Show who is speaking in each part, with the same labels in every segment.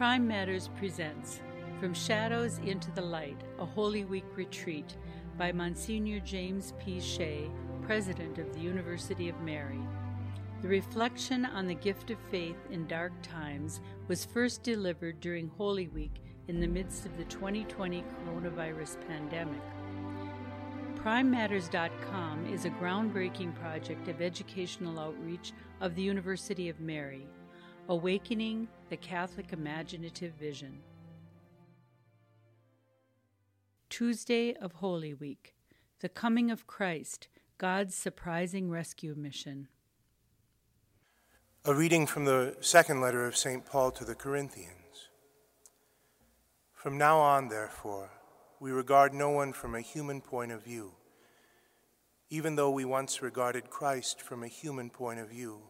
Speaker 1: Prime Matters presents From Shadows into the Light, a Holy Week retreat by Monsignor James P. Shea, President of the University of Mary. The reflection on the gift of faith in dark times was first delivered during Holy Week in the midst of the 2020 coronavirus pandemic. PrimeMatters.com is a groundbreaking project of educational outreach of the University of Mary, awakening the Catholic imaginative vision. Tuesday of Holy Week, the coming of Christ, God's surprising rescue mission.
Speaker 2: A reading from the second letter of St. Paul to the Corinthians. From now on, therefore, we regard no one from a human point of view. Even though we once regarded Christ from a human point of view,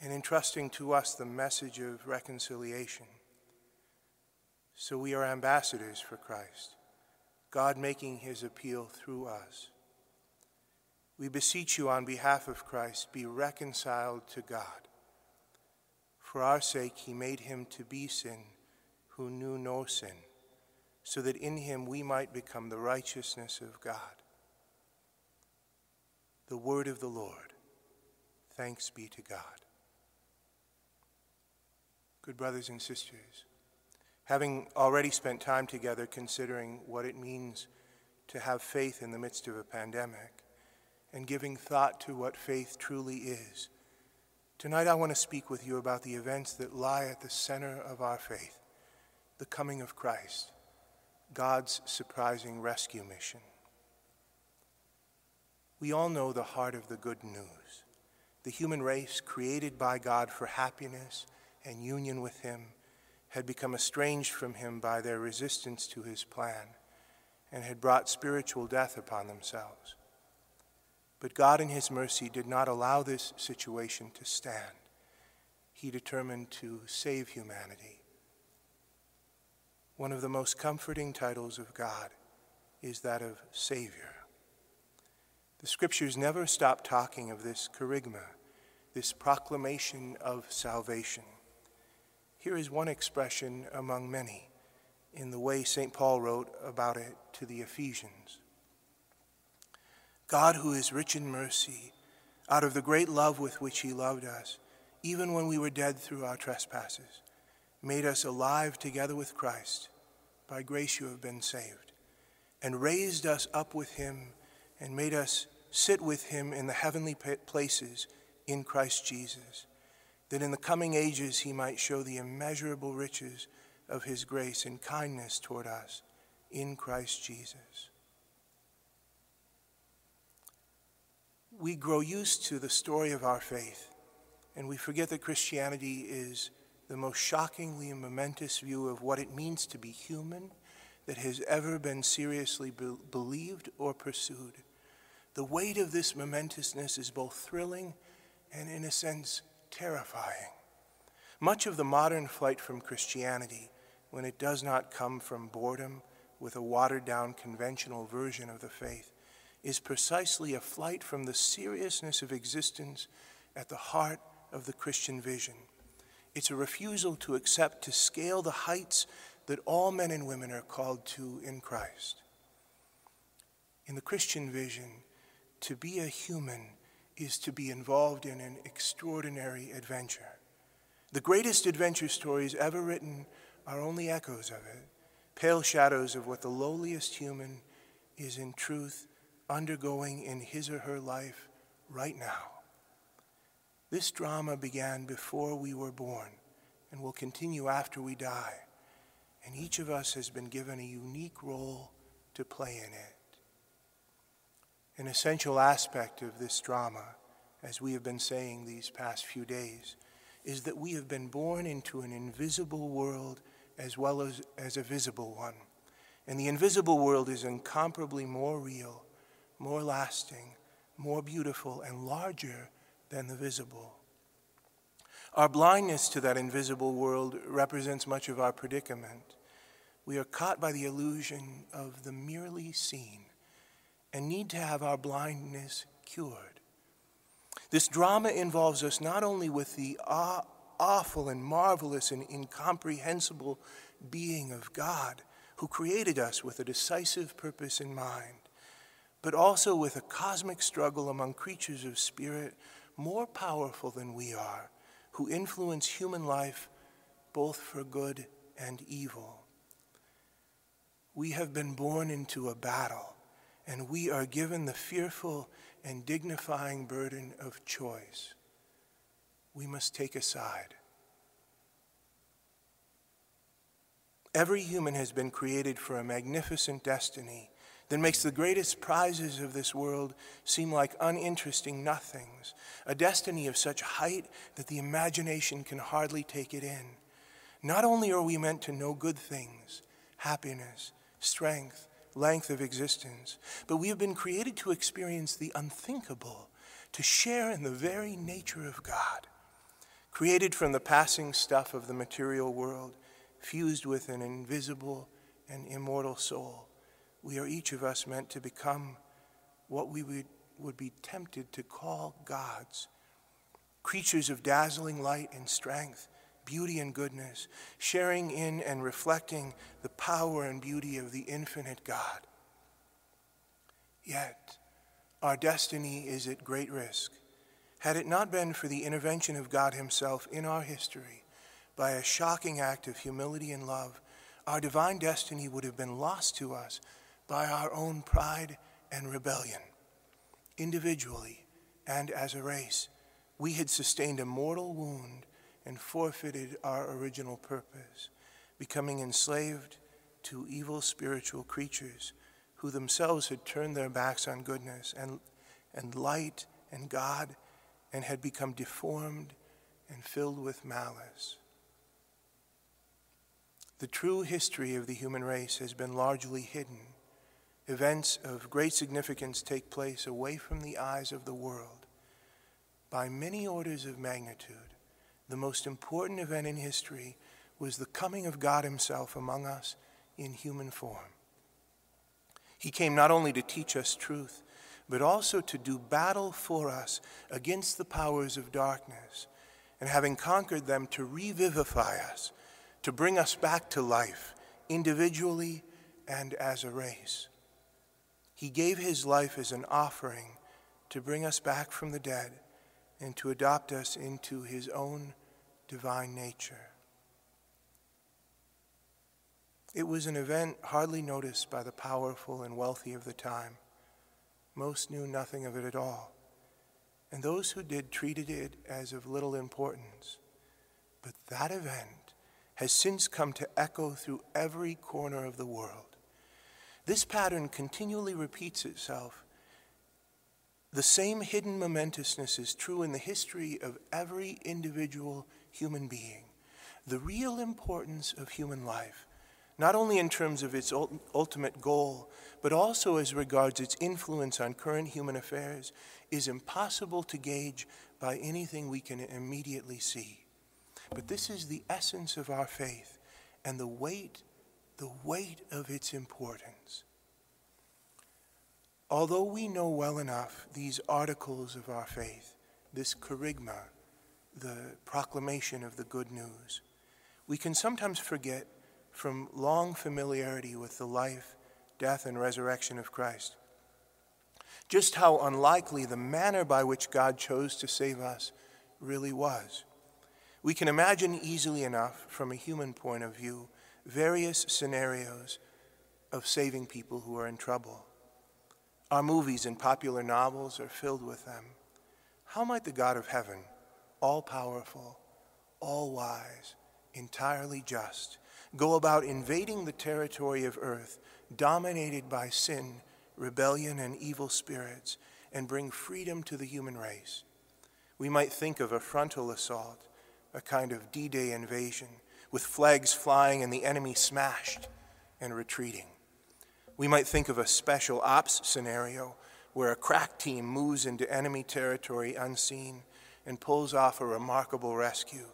Speaker 2: and entrusting to us the message of reconciliation. So we are ambassadors for Christ, God making his appeal through us. We beseech you on behalf of Christ, be reconciled to God. For our sake, he made him to be sin who knew no sin so that in him we might become the righteousness of God. The word of the Lord. Thanks be to God. Good brothers and sisters, having already spent time together considering what it means to have faith in the midst of a pandemic and giving thought to what faith truly is, tonight I want to speak with you about the events that lie at the center of our faith the coming of Christ God's surprising rescue mission. We all know the heart of the good news. The human race, created by God for happiness and union with Him, had become estranged from Him by their resistance to His plan and had brought spiritual death upon themselves. But God, in His mercy, did not allow this situation to stand. He determined to save humanity one of the most comforting titles of God is that of Savior. The scriptures never stop talking of this kerygma, this proclamation of salvation. Here is one expression among many in the way St. Paul wrote about it to the Ephesians. God, who is rich in mercy, out of the great love with which He loved us, even when we were dead through our trespasses, made us alive together with Christ. By grace you have been saved, and raised us up with him, and made us sit with him in the heavenly places in Christ Jesus, that in the coming ages he might show the immeasurable riches of his grace and kindness toward us in Christ Jesus. We grow used to the story of our faith, and we forget that Christianity is the most shockingly momentous view of what it means to be human that has ever been seriously be- believed or pursued. The weight of this momentousness is both thrilling and, in a sense, terrifying. Much of the modern flight from Christianity, when it does not come from boredom with a watered down conventional version of the faith, is precisely a flight from the seriousness of existence at the heart of the Christian vision. It's a refusal to accept to scale the heights that all men and women are called to in Christ. In the Christian vision, to be a human is to be involved in an extraordinary adventure. The greatest adventure stories ever written are only echoes of it, pale shadows of what the lowliest human is in truth undergoing in his or her life right now. This drama began before we were born and will continue after we die, and each of us has been given a unique role to play in it. An essential aspect of this drama, as we have been saying these past few days, is that we have been born into an invisible world as well as, as a visible one. And the invisible world is incomparably more real, more lasting, more beautiful, and larger than the visible. Our blindness to that invisible world represents much of our predicament. We are caught by the illusion of the merely seen and need to have our blindness cured. This drama involves us not only with the aw- awful and marvelous and incomprehensible being of God, who created us with a decisive purpose in mind, but also with a cosmic struggle among creatures of spirit more powerful than we are, who influence human life both for good and evil. We have been born into a battle, and we are given the fearful and dignifying burden of choice. We must take a side. Every human has been created for a magnificent destiny that makes the greatest prizes of this world seem like uninteresting nothings, a destiny of such height that the imagination can hardly take it in. Not only are we meant to know good things, happiness, strength, length of existence, but we have been created to experience the unthinkable, to share in the very nature of God. Created from the passing stuff of the material world, fused with an invisible and immortal soul we are each of us meant to become what we would, would be tempted to call gods creatures of dazzling light and strength, beauty and goodness, sharing in and reflecting the power and beauty of the infinite God. Yet, our destiny is at great risk. Had it not been for the intervention of God Himself in our history, by a shocking act of humility and love, our divine destiny would have been lost to us by our own pride and rebellion. Individually and as a race, we had sustained a mortal wound and forfeited our original purpose, becoming enslaved to evil spiritual creatures who themselves had turned their backs on goodness and, and light and God and had become deformed and filled with malice. The true history of the human race has been largely hidden events of great significance take place away from the eyes of the world. By many orders of magnitude, the most important event in history was the coming of God Himself among us in human form. He came not only to teach us truth, but also to do battle for us against the powers of darkness, and having conquered them, to revivify us, to bring us back to life, individually and as a race. He gave his life as an offering to bring us back from the dead and to adopt us into his own divine nature. It was an event hardly noticed by the powerful and wealthy of the time. Most knew nothing of it at all, and those who did treated it as of little importance. But that event has since come to echo through every corner of the world. This pattern continually repeats itself. The same hidden momentousness is true in the history of every individual human being. The real importance of human life, not only in terms of its ultimate goal, but also as regards its influence on current human affairs, is impossible to gauge by anything we can immediately see. But this is the essence of our faith and the weight the weight of its importance. Although we know well enough these articles of our faith, this kerygma, the proclamation of the good news, we can sometimes forget from long familiarity with the life, death, and resurrection of Christ just how unlikely the manner by which God chose to save us really was. We can imagine easily enough, from a human point of view, various scenarios of saving people who are in trouble. Our movies and popular novels are filled with them. How might the God of heaven, all powerful, all wise, entirely just, go about invading the territory of earth dominated by sin, rebellion, and evil spirits and bring freedom to the human race? We might think of a frontal assault, a kind of D Day invasion with flags flying and the enemy smashed and retreating. We might think of a special ops scenario where a crack team moves into enemy territory unseen and pulls off a remarkable rescue.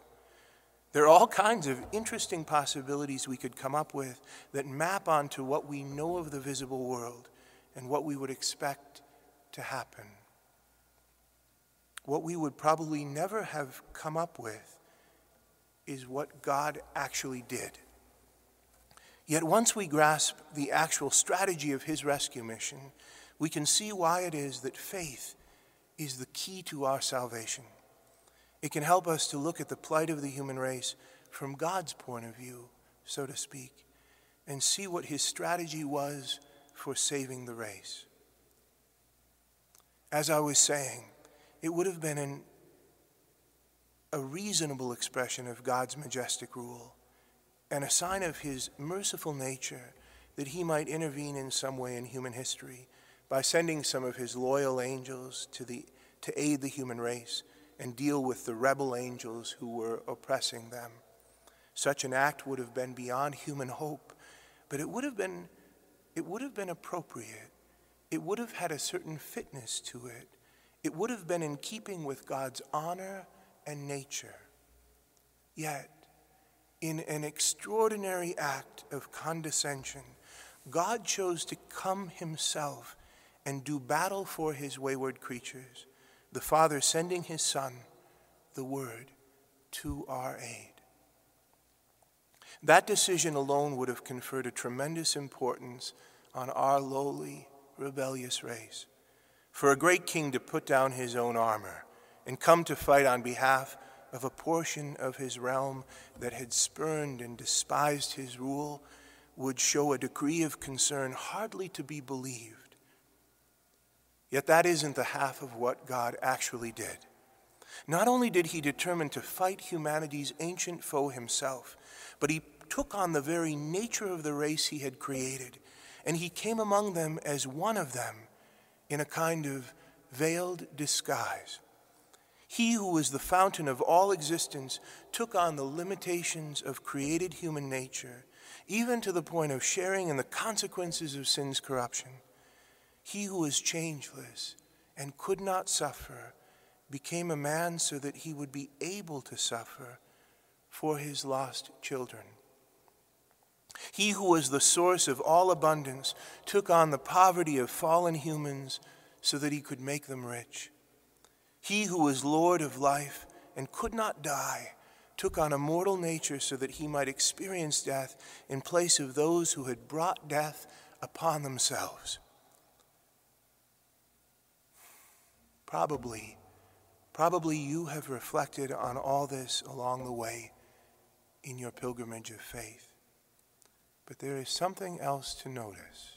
Speaker 2: There are all kinds of interesting possibilities we could come up with that map onto what we know of the visible world and what we would expect to happen. What we would probably never have come up with is what God actually did. Yet once we grasp the actual strategy of his rescue mission, we can see why it is that faith is the key to our salvation. It can help us to look at the plight of the human race from God's point of view, so to speak, and see what his strategy was for saving the race. As I was saying, it would have been an, a reasonable expression of God's majestic rule and a sign of his merciful nature that he might intervene in some way in human history by sending some of his loyal angels to, the, to aid the human race and deal with the rebel angels who were oppressing them. Such an act would have been beyond human hope, but it would have been, it would have been appropriate. It would have had a certain fitness to it. It would have been in keeping with God's honor and nature. Yet, in an extraordinary act of condescension, God chose to come himself and do battle for his wayward creatures, the Father sending his Son, the Word, to our aid. That decision alone would have conferred a tremendous importance on our lowly, rebellious race. For a great king to put down his own armor and come to fight on behalf of a portion of his realm that had spurned and despised his rule would show a degree of concern hardly to be believed Yet that isn't the half of what God actually did. Not only did he determine to fight humanity's ancient foe himself, but he took on the very nature of the race he had created, and he came among them as one of them in a kind of veiled disguise. He who was the fountain of all existence took on the limitations of created human nature, even to the point of sharing in the consequences of sin's corruption. He who is changeless and could not suffer became a man so that he would be able to suffer for his lost children. He who was the source of all abundance took on the poverty of fallen humans so that he could make them rich. He who was Lord of life and could not die took on a mortal nature so that he might experience death in place of those who had brought death upon themselves. Probably, probably you have reflected on all this along the way in your pilgrimage of faith. But there is something else to notice.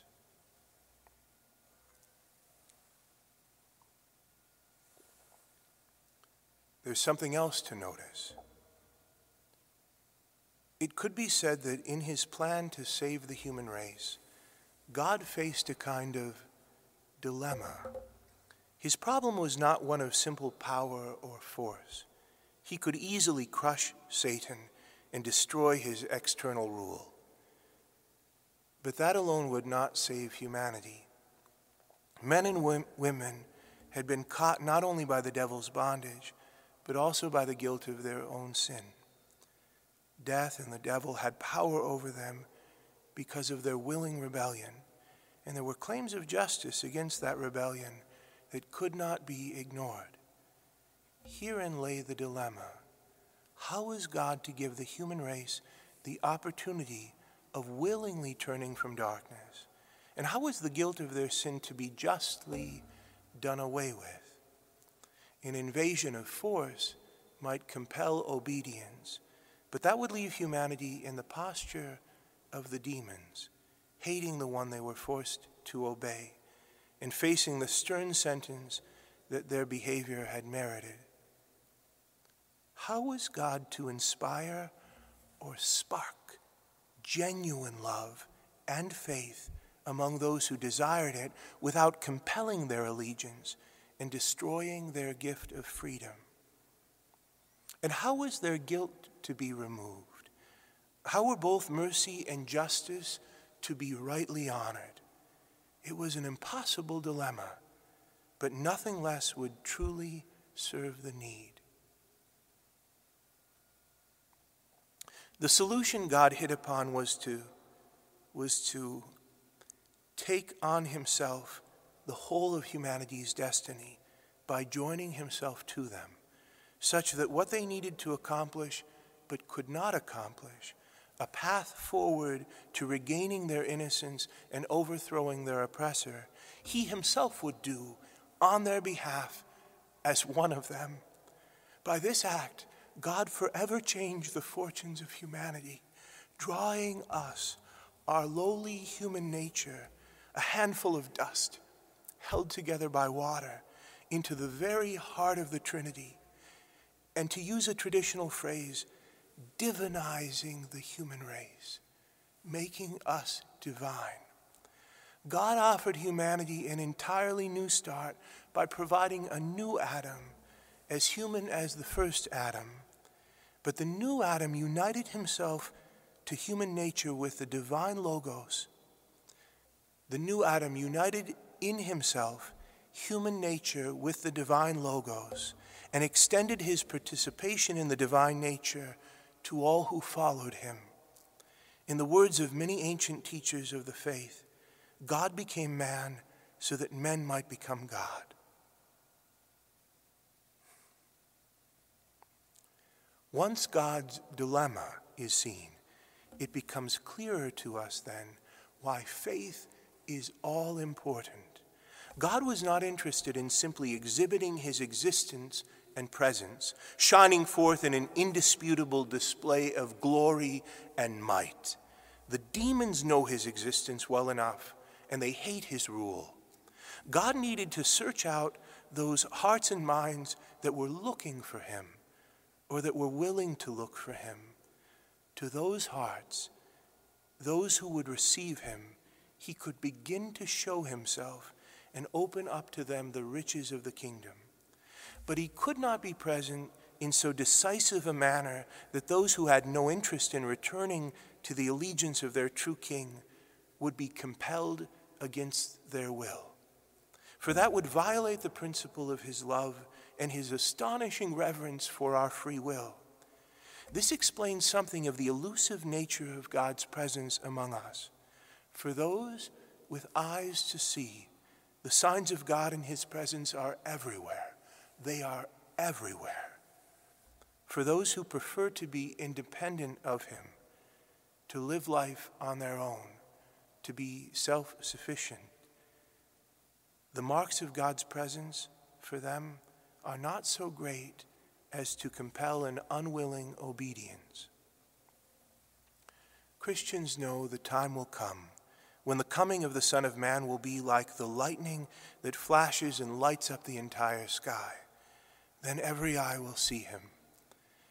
Speaker 2: There's something else to notice. It could be said that in his plan to save the human race, God faced a kind of dilemma. His problem was not one of simple power or force. He could easily crush Satan and destroy his external rule. But that alone would not save humanity. Men and women had been caught not only by the devil's bondage, but also by the guilt of their own sin. Death and the devil had power over them because of their willing rebellion, and there were claims of justice against that rebellion that could not be ignored. Herein lay the dilemma. How is God to give the human race the opportunity of willingly turning from darkness? And how is the guilt of their sin to be justly done away with? An invasion of force might compel obedience, but that would leave humanity in the posture of the demons, hating the one they were forced to obey and facing the stern sentence that their behavior had merited. How was God to inspire or spark genuine love and faith among those who desired it without compelling their allegiance and destroying their gift of freedom? And how was their guilt to be removed? How were both mercy and justice to be rightly honored? It was an impossible dilemma, but nothing less would truly serve the need. The solution God hit upon was to, was to take on himself the whole of humanity's destiny by joining himself to them, such that what they needed to accomplish but could not accomplish, a path forward to regaining their innocence and overthrowing their oppressor, he himself would do on their behalf as one of them. By this act, God forever changed the fortunes of humanity, drawing us, our lowly human nature, a handful of dust, held together by water, into the very heart of the Trinity. And to use a traditional phrase, divinizing the human race, making us divine. God offered humanity an entirely new start by providing a new Adam, as human as the first Adam. But the new Adam united himself to human nature with the divine Logos. The new Adam united in himself human nature with the divine Logos and extended his participation in the divine nature to all who followed him. In the words of many ancient teachers of the faith, God became man so that men might become God. Once God's dilemma is seen, it becomes clearer to us then why faith is all important. God was not interested in simply exhibiting his existence and presence, shining forth in an indisputable display of glory and might. The demons know his existence well enough, and they hate his rule. God needed to search out those hearts and minds that were looking for him or that were willing to look for him. To those hearts, those who would receive him, he could begin to show himself and open up to them the riches of the kingdom. But he could not be present in so decisive a manner that those who had no interest in returning to the allegiance of their true king would be compelled against their will. For that would violate the principle of his love and his astonishing reverence for our free will. This explains something of the elusive nature of God's presence among us. For those with eyes to see, the signs of God and his presence are everywhere. They are everywhere. For those who prefer to be independent of him, to live life on their own, to be self sufficient, the marks of God's presence for them are not so great as to compel an unwilling obedience. Christians know the time will come when the coming of the Son of Man will be like the lightning that flashes and lights up the entire sky. Then every eye will see him.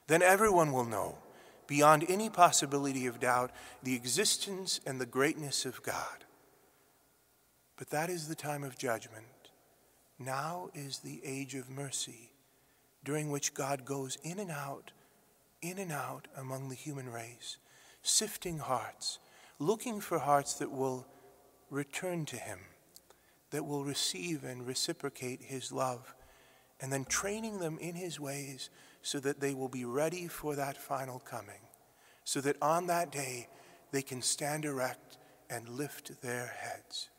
Speaker 2: Then everyone will know, beyond any possibility of doubt, the existence and the greatness of God. But that is the time of judgment. Now is the age of mercy, during which God goes in and out, in and out among the human race, sifting hearts, looking for hearts that will return to Him, that will receive and reciprocate His love, and then training them in His ways so that they will be ready for that final coming, so that on that day they can stand erect and lift their heads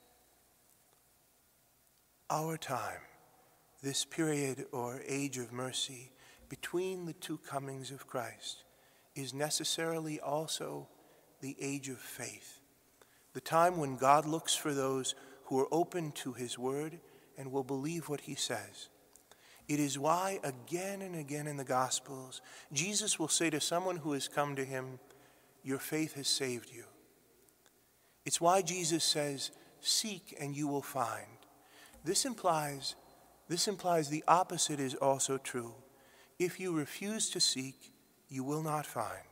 Speaker 2: our time, this period or age of mercy between the two comings of Christ, is necessarily also the age of faith, the time when God looks for those who are open to his word and will believe what he says. It is why, again and again in the Gospels, Jesus will say to someone who has come to him, Your faith has saved you. It's why Jesus says, Seek and you will find. This implies, this implies the opposite is also true. If you refuse to seek, you will not find.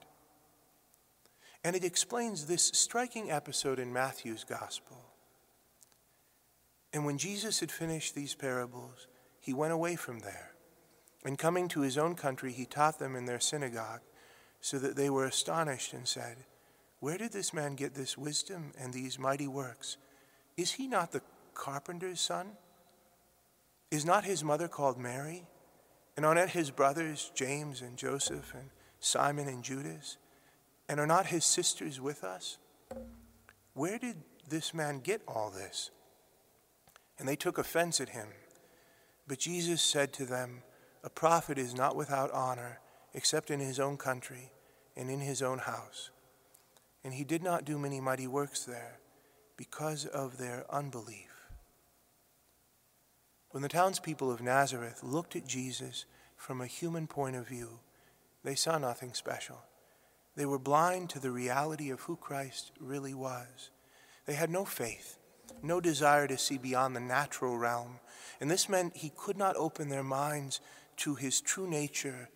Speaker 2: And it explains this striking episode in Matthew's gospel. And when Jesus had finished these parables, he went away from there. And coming to his own country, he taught them in their synagogue. so that they were astonished and said, Where did this man get this wisdom and these mighty works? Is he not the carpenter's son? Is not his mother called Mary? And are not his brothers James and Joseph and Simon and Judas? And are not his sisters with us? Where did this man get all this? And they took offense at him. But Jesus said to them, A prophet is not without honor except in his own country and in his own house. And he did not do many mighty works there because of their unbelief. When the townspeople of Nazareth looked at Jesus from a human point of view, they saw nothing special. They were blind to the reality of who Christ really was. They had no faith, no desire to see beyond the natural realm, and this meant he could not open their minds to his true nature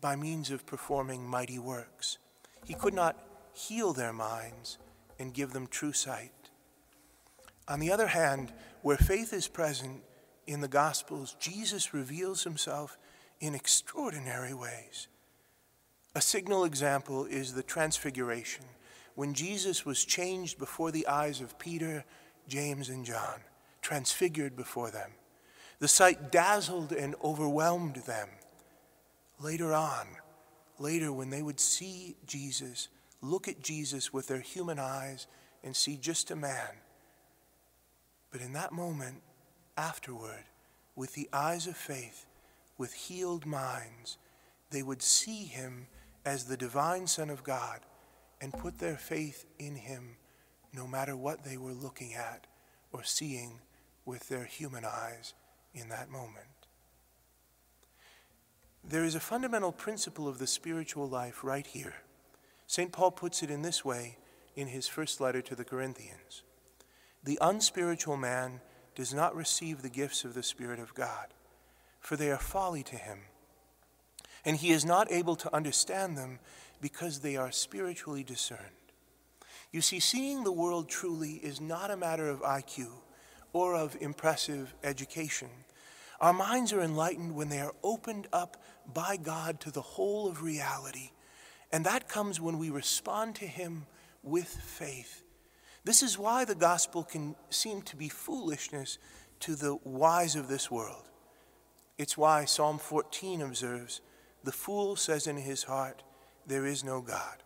Speaker 2: by means of performing mighty works. He could not heal their minds and give them true sight. On the other hand, where faith is present in the Gospels, Jesus reveals himself in extraordinary ways. A signal example is the Transfiguration, when Jesus was changed before the eyes of Peter, James, and John, transfigured before them. The sight dazzled and overwhelmed them. Later on, later when they would see Jesus, look at Jesus with their human eyes and see just a man. But in that moment, afterward, with the eyes of faith, with healed minds, they would see him as the divine Son of God and put their faith in him no matter what they were looking at or seeing with their human eyes in that moment. There is a fundamental principle of the spiritual life right here. St. Paul puts it in this way in his first letter to the Corinthians The unspiritual man does not receive the gifts of the Spirit of God, for they are folly to him and he is not able to understand them because they are spiritually discerned. You see, seeing the world truly is not a matter of IQ or of impressive education. Our minds are enlightened when they are opened up by God to the whole of reality, and that comes when we respond to Him with faith. This is why the gospel can seem to be foolishness to the wise of this world. It's why Psalm 14 observes, the fool says in his heart, There is no God.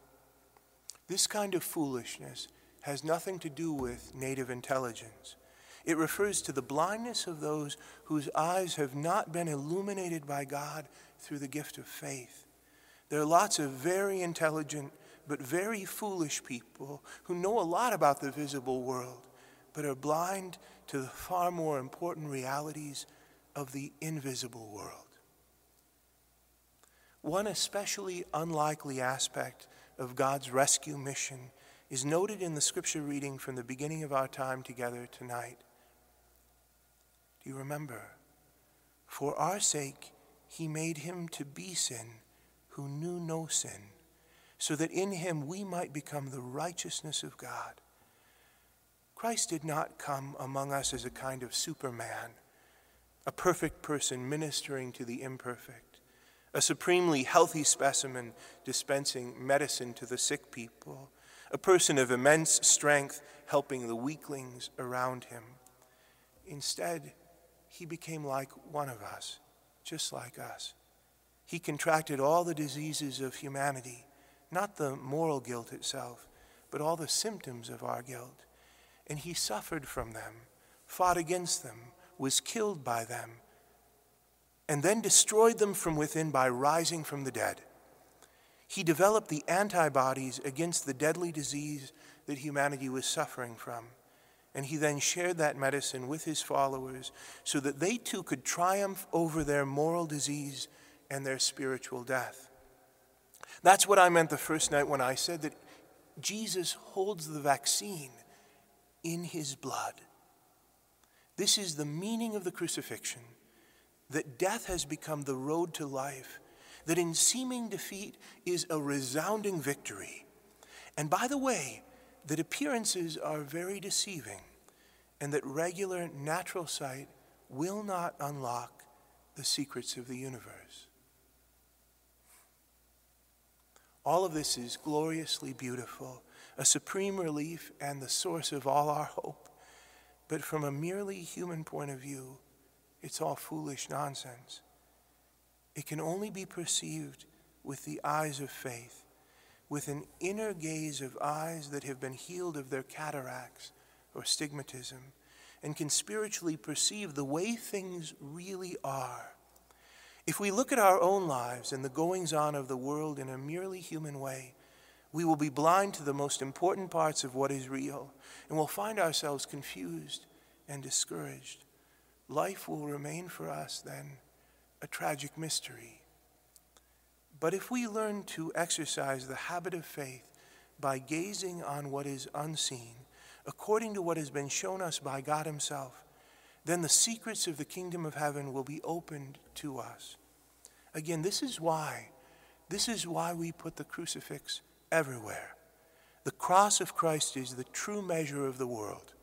Speaker 2: This kind of foolishness has nothing to do with native intelligence. It refers to the blindness of those whose eyes have not been illuminated by God through the gift of faith. There are lots of very intelligent but very foolish people who know a lot about the visible world, but are blind to the far more important realities of the invisible world. One especially unlikely aspect of God's rescue mission is noted in the scripture reading from the beginning of our time together tonight. Do you remember? For our sake, he made him to be sin who knew no sin, so that in him we might become the righteousness of God. Christ did not come among us as a kind of superman, a perfect person ministering to the imperfect a supremely healthy specimen dispensing medicine to the sick people, a person of immense strength helping the weaklings around him. Instead, he became like one of us, just like us. He contracted all the diseases of humanity, not the moral guilt itself, but all the symptoms of our guilt. And he suffered from them, fought against them, was killed by them and then destroyed them from within by rising from the dead. He developed the antibodies against the deadly disease that humanity was suffering from. And he then shared that medicine with his followers so that they too could triumph over their moral disease and their spiritual death. That's what I meant the first night when I said that Jesus holds the vaccine in his blood. This is the meaning of the crucifixion that death has become the road to life, that in seeming defeat is a resounding victory. And by the way, that appearances are very deceiving, and that regular natural sight will not unlock the secrets of the universe. All of this is gloriously beautiful, a supreme relief and the source of all our hope. But from a merely human point of view, it's all foolish nonsense. It can only be perceived with the eyes of faith, with an inner gaze of eyes that have been healed of their cataracts or stigmatism, and can spiritually perceive the way things really are. If we look at our own lives and the goings on of the world in a merely human way, we will be blind to the most important parts of what is real, and will find ourselves confused and discouraged. Life will remain for us then a tragic mystery. But if we learn to exercise the habit of faith by gazing on what is unseen, according to what has been shown us by God Himself, then the secrets of the kingdom of heaven will be opened to us. Again, this is why, this is why we put the crucifix everywhere. The cross of Christ is the true measure of the world.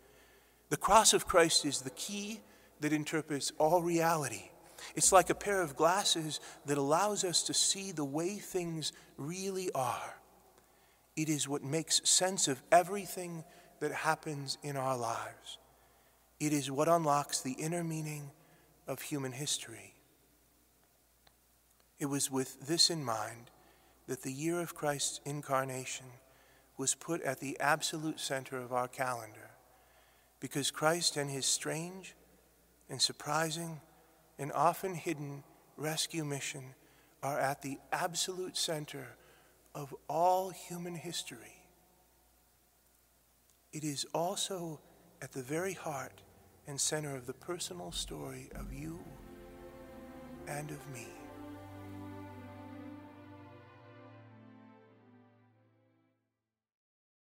Speaker 2: The cross of Christ is the key that interprets all reality. It's like a pair of glasses that allows us to see the way things really are. It is what makes sense of everything that happens in our lives. It is what unlocks the inner meaning of human history. It was with this in mind that the year of Christ's incarnation was put at the absolute center of our calendar, because Christ and his strange and surprising and often hidden rescue mission are at the absolute center of all human history. It is also at the very heart and center of the personal story of you and of me.